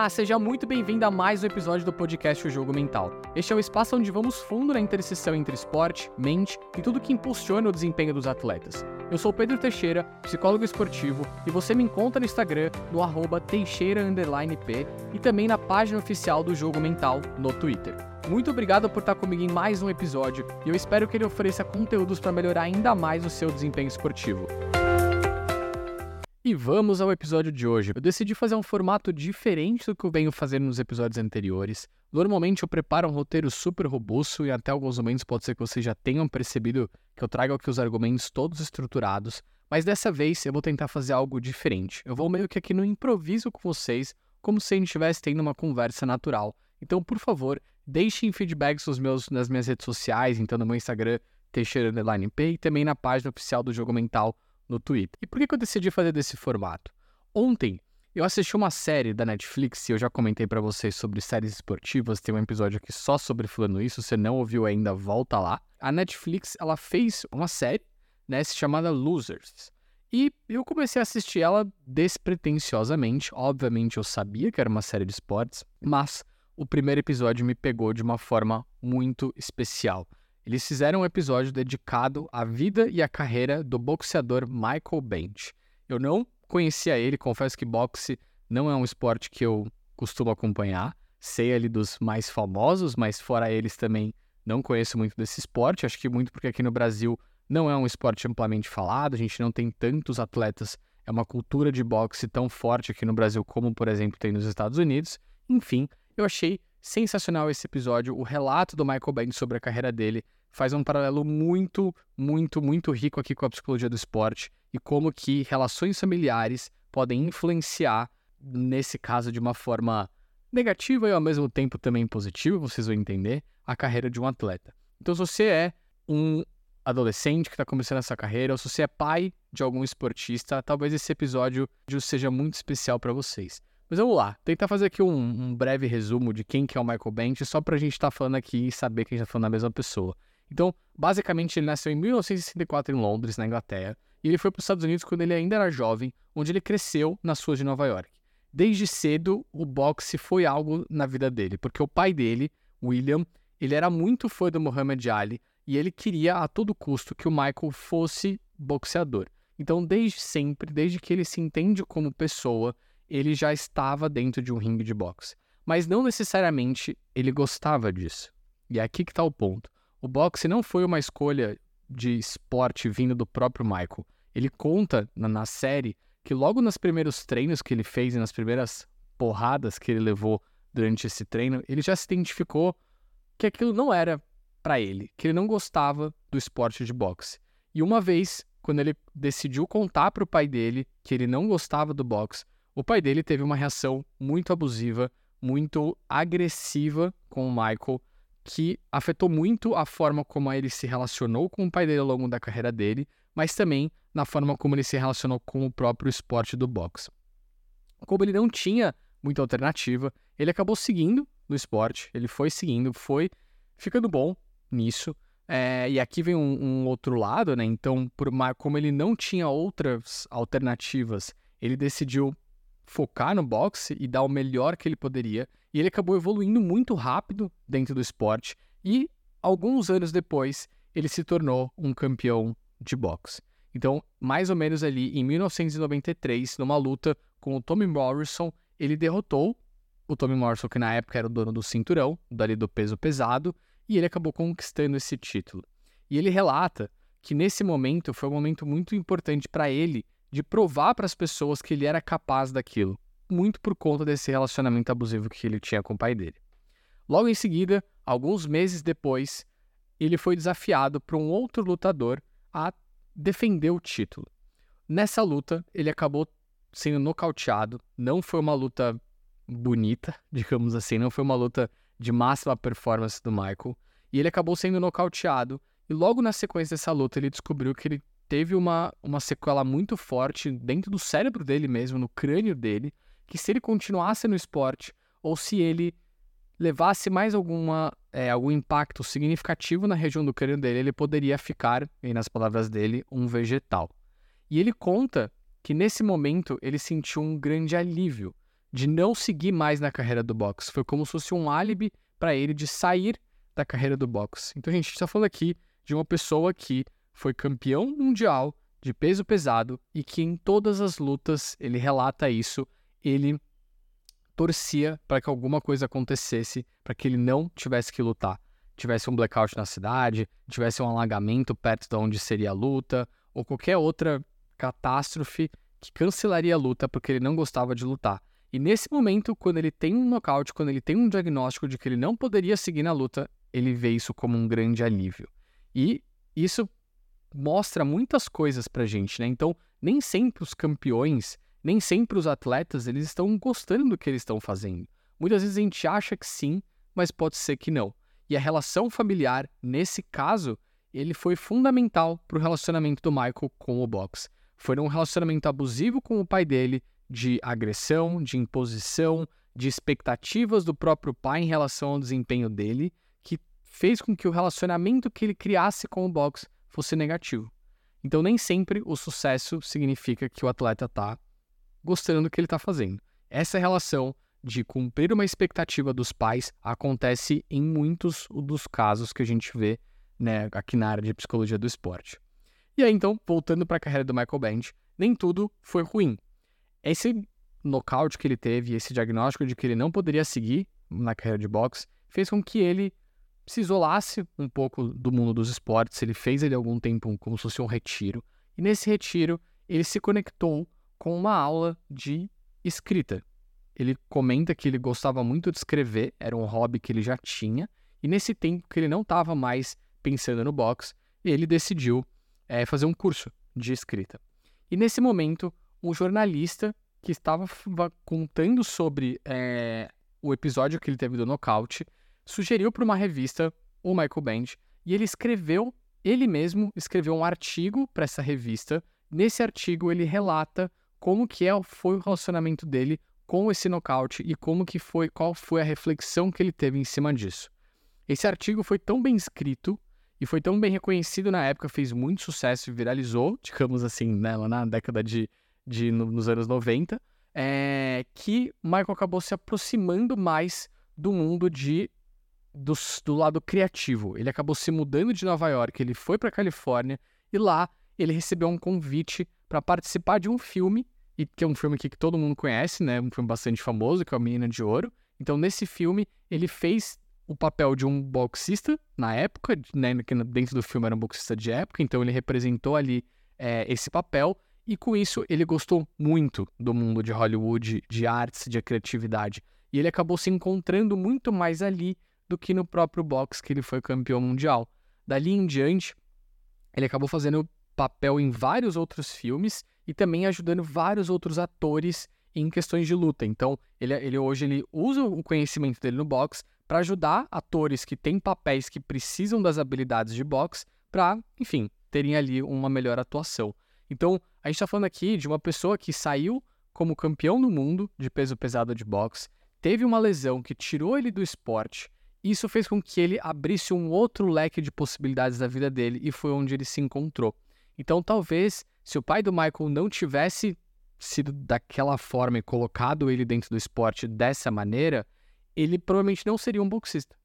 Olá, seja muito bem-vindo a mais um episódio do podcast O Jogo Mental. Este é o espaço onde vamos fundo na interseção entre esporte, mente e tudo que impulsiona o desempenho dos atletas. Eu sou Pedro Teixeira, psicólogo esportivo, e você me encontra no Instagram no arroba teixeira_p e também na página oficial do Jogo Mental no Twitter. Muito obrigado por estar comigo em mais um episódio e eu espero que ele ofereça conteúdos para melhorar ainda mais o seu desempenho esportivo. E vamos ao episódio de hoje. Eu decidi fazer um formato diferente do que eu venho fazendo nos episódios anteriores. Normalmente eu preparo um roteiro super robusto e até alguns momentos pode ser que vocês já tenham percebido que eu trago aqui os argumentos todos estruturados, mas dessa vez eu vou tentar fazer algo diferente. Eu vou meio que aqui no improviso com vocês, como se a gente estivesse tendo uma conversa natural. Então, por favor, deixem feedbacks nos meus, nas minhas redes sociais, então no meu Instagram, Teixeira P, e também na página oficial do Jogo Mental no Twitter. E por que, eu decidi fazer desse formato? Ontem eu assisti uma série da Netflix e eu já comentei para vocês sobre séries esportivas, tem um episódio aqui só sobre falando isso, se não ouviu ainda, volta lá. A Netflix, ela fez uma série, né, chamada Losers. E eu comecei a assistir ela despretensiosamente. Obviamente eu sabia que era uma série de esportes, mas o primeiro episódio me pegou de uma forma muito especial. Eles fizeram um episódio dedicado à vida e à carreira do boxeador Michael Bench. Eu não conhecia ele, confesso que boxe não é um esporte que eu costumo acompanhar. Sei ali dos mais famosos, mas fora eles também não conheço muito desse esporte. Acho que muito porque aqui no Brasil não é um esporte amplamente falado, a gente não tem tantos atletas. É uma cultura de boxe tão forte aqui no Brasil como, por exemplo, tem nos Estados Unidos. Enfim, eu achei sensacional esse episódio. O relato do Michael Bench sobre a carreira dele faz um paralelo muito, muito, muito rico aqui com a psicologia do esporte e como que relações familiares podem influenciar, nesse caso, de uma forma negativa e ao mesmo tempo também positiva, vocês vão entender, a carreira de um atleta. Então, se você é um adolescente que está começando essa carreira, ou se você é pai de algum esportista, talvez esse episódio seja muito especial para vocês. Mas vamos lá, tentar fazer aqui um, um, breve resumo de quem que é o Michael Bench, só para a gente estar tá falando aqui e saber que a gente está falando da mesma pessoa. Então, basicamente, ele nasceu em 1964 em Londres, na Inglaterra, e ele foi para os Estados Unidos quando ele ainda era jovem, onde ele cresceu nas ruas de Nova York. Desde cedo, o boxe foi algo na vida dele, porque o pai dele, William, ele era muito fã do Muhammad Ali e ele queria a todo custo que o Michael fosse boxeador. Então, desde sempre, desde que ele se entende como pessoa, ele já estava dentro de um ringue de boxe. Mas não necessariamente ele gostava disso. E é aqui que está o ponto. O boxe não foi uma escolha de esporte vindo do próprio Michael. Ele conta na, na série que logo nos primeiros treinos que ele fez e nas primeiras porradas que ele levou durante esse treino, ele já se identificou que aquilo não era para ele, que ele não gostava do esporte de boxe. E uma vez, quando ele decidiu contar para o pai dele que ele não gostava do boxe, o pai dele teve uma reação muito abusiva, muito agressiva com o Michael, que afetou muito a forma como ele se relacionou com o pai dele ao longo da carreira dele, mas também na forma como ele se relacionou com o próprio esporte do boxe. Como ele não tinha muita alternativa, ele acabou seguindo no esporte, ele foi seguindo, foi ficando bom nisso. É, e aqui vem um, um, outro lado, né? Então, por como ele não tinha outras alternativas, ele decidiu focar no boxe e dar o melhor que ele poderia. E ele acabou evoluindo muito rápido dentro do esporte e alguns anos depois ele se tornou um campeão de boxe. Então, mais ou menos ali em 1993, numa luta com o Tommy Morrison, ele derrotou o Tommy Morrison, que na época era o dono do cinturão, dali do peso pesado, e ele acabou conquistando esse título. E ele relata que nesse momento foi um momento muito importante para ele de provar para as pessoas que ele era capaz daquilo, muito por conta desse relacionamento abusivo que ele tinha com o pai dele. Logo em seguida, alguns meses depois, ele foi desafiado por um outro lutador a defender o título. Nessa luta, ele acabou sendo nocauteado. Não foi uma luta bonita, digamos assim, não foi uma luta de máxima performance do Michael. E ele acabou sendo nocauteado. E logo na sequência dessa luta, ele descobriu que ele teve uma, uma sequela muito forte dentro do cérebro dele mesmo, no crânio dele, que se ele continuasse no esporte ou se ele levasse mais alguma, é, algum impacto significativo na região do crânio dele, ele poderia ficar, e nas palavras dele, um vegetal. E ele conta que nesse momento ele sentiu um grande alívio de não seguir mais na carreira do boxe. Foi como se fosse um álibi para ele de sair da carreira do boxe. Então, a gente está falando aqui de uma pessoa que foi campeão mundial de peso pesado e que em todas as lutas ele relata isso, ele torcia para que alguma coisa acontecesse, para que ele não tivesse que lutar. Tivesse um blackout na cidade, tivesse um alagamento perto de onde seria a luta, ou qualquer outra catástrofe que cancelaria a luta porque ele não gostava de lutar. E nesse momento, quando ele tem um nocaute, quando ele tem um diagnóstico de que ele não poderia seguir na luta, ele vê isso como um grande alívio. E isso mostra muitas coisas pra gente, né? Então, nem sempre os campeões, nem sempre os atletas, eles estão gostando do que eles estão fazendo. Muitas vezes a gente acha que sim, mas pode ser que não. E a relação familiar, nesse caso, ele foi fundamental para o relacionamento do Michael com o boxe. Foi um relacionamento abusivo com o pai dele, de agressão, de imposição, de expectativas do próprio pai em relação ao desempenho dele, que fez com que o relacionamento que ele criasse com o boxe fosse negativo. Então, nem sempre o sucesso significa que o atleta está gostando do que ele está fazendo. Essa relação de cumprir uma expectativa dos pais acontece em muitos dos casos que a gente vê né, aqui na área de psicologia do esporte. E aí, então, voltando para a carreira do Michael Bench, nem tudo foi ruim. Esse nocaute que ele teve, esse diagnóstico de que ele não poderia seguir na carreira de boxe, fez com que ele se isolasse um pouco do mundo dos esportes. Ele fez ali algum tempo como se fosse um retiro. E nesse retiro, ele se conectou com uma aula de escrita. Ele comenta que ele gostava muito de escrever, era um hobby que ele já tinha. E nesse tempo que ele não estava mais pensando no boxe, ele decidiu é, fazer um curso de escrita. E nesse momento, um jornalista que estava contando sobre é, o episódio que ele teve do nocaute, sugeriu para uma revista o Michael Bend e ele escreveu, ele mesmo escreveu um artigo para essa revista. Nesse artigo ele relata como que é, foi o relacionamento dele com esse nocaute e como que foi, qual foi a reflexão que ele teve em cima disso. Esse artigo foi tão bem escrito e foi tão bem reconhecido na época, fez muito sucesso e viralizou, digamos assim, né, lá na década de de, no, nos anos 90, é, que Michael acabou se aproximando mais do mundo de do, do lado criativo. Ele acabou se mudando de Nova York, ele foi para Califórnia e lá ele recebeu um convite para participar de um filme, e que é um filme que todo mundo conhece, né? Um filme bastante famoso, que é o Menina de Ouro. Então, nesse filme, ele fez o papel de um boxista na época, né? Dentro do filme era um boxista de época, então ele representou ali é, esse papel e com isso, ele gostou muito do mundo de Hollywood, de artes, de criatividade. E ele acabou se encontrando muito mais ali do que no próprio boxe que ele foi campeão mundial. Dali em diante, ele acabou fazendo papel em vários outros filmes e também ajudando vários outros atores em questões de luta. Então, ele, ele hoje ele usa o conhecimento dele no boxe para ajudar atores que têm papéis que precisam das habilidades de boxe para, enfim, terem ali uma melhor atuação. Então, a gente está falando aqui de uma pessoa que saiu como campeão do mundo de peso pesado de boxe, teve uma lesão que tirou ele do esporte. Isso fez com que ele abrisse um outro leque de possibilidades da vida dele e foi onde ele se encontrou. Então, talvez, se o pai do Michael não tivesse sido daquela forma e colocado ele dentro do esporte dessa maneira, ele provavelmente não seria um boxista.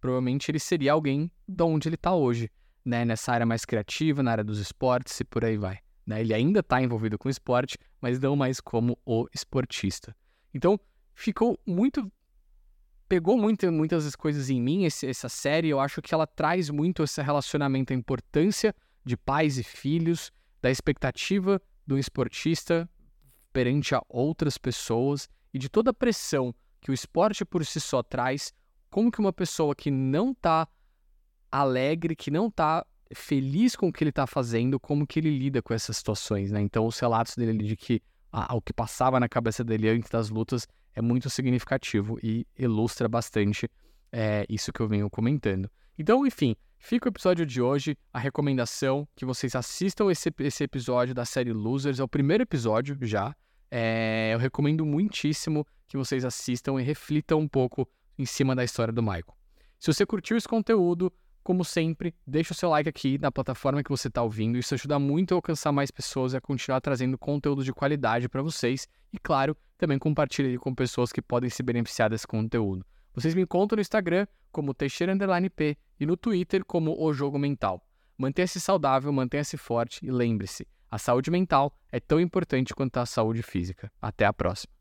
Provavelmente ele seria alguém de onde ele está hoje, né? nessa área mais criativa, na área dos esportes e por aí vai. Né? Ele ainda está envolvido com esporte, mas não mais como o esportista. Então, ficou muito. Pegou muito, muitas coisas em mim esse, essa série. Eu acho que ela traz muito esse relacionamento, a importância de pais e filhos, da expectativa do esportista perante a outras pessoas e de toda a pressão que o esporte por si só traz. Como que uma pessoa que não está alegre, que não está feliz com o que ele está fazendo, como que ele lida com essas situações, né? Então, os relatos dele de que ah, o que passava na cabeça dele antes das lutas é muito significativo e ilustra bastante é, isso que eu venho comentando. Então, enfim, fica o episódio de hoje, a recomendação que vocês assistam esse, esse episódio da série Losers, é o primeiro episódio já. É, eu recomendo muitíssimo que vocês assistam e reflitam um pouco em cima da história do Michael. Se você curtiu esse conteúdo, Como sempre, deixa o seu like aqui na plataforma que você está ouvindo. Isso ajuda muito a alcançar mais pessoas e a continuar trazendo conteúdo de qualidade para vocês. E claro, também compartilhe com pessoas que podem se beneficiar desse conteúdo. Vocês me encontram no Instagram como Teixeira P e no Twitter como O Jogo Mental. Mantenha-se saudável, mantenha-se forte e lembre-se, a saúde mental é tão importante quanto a saúde física. Até a próxima.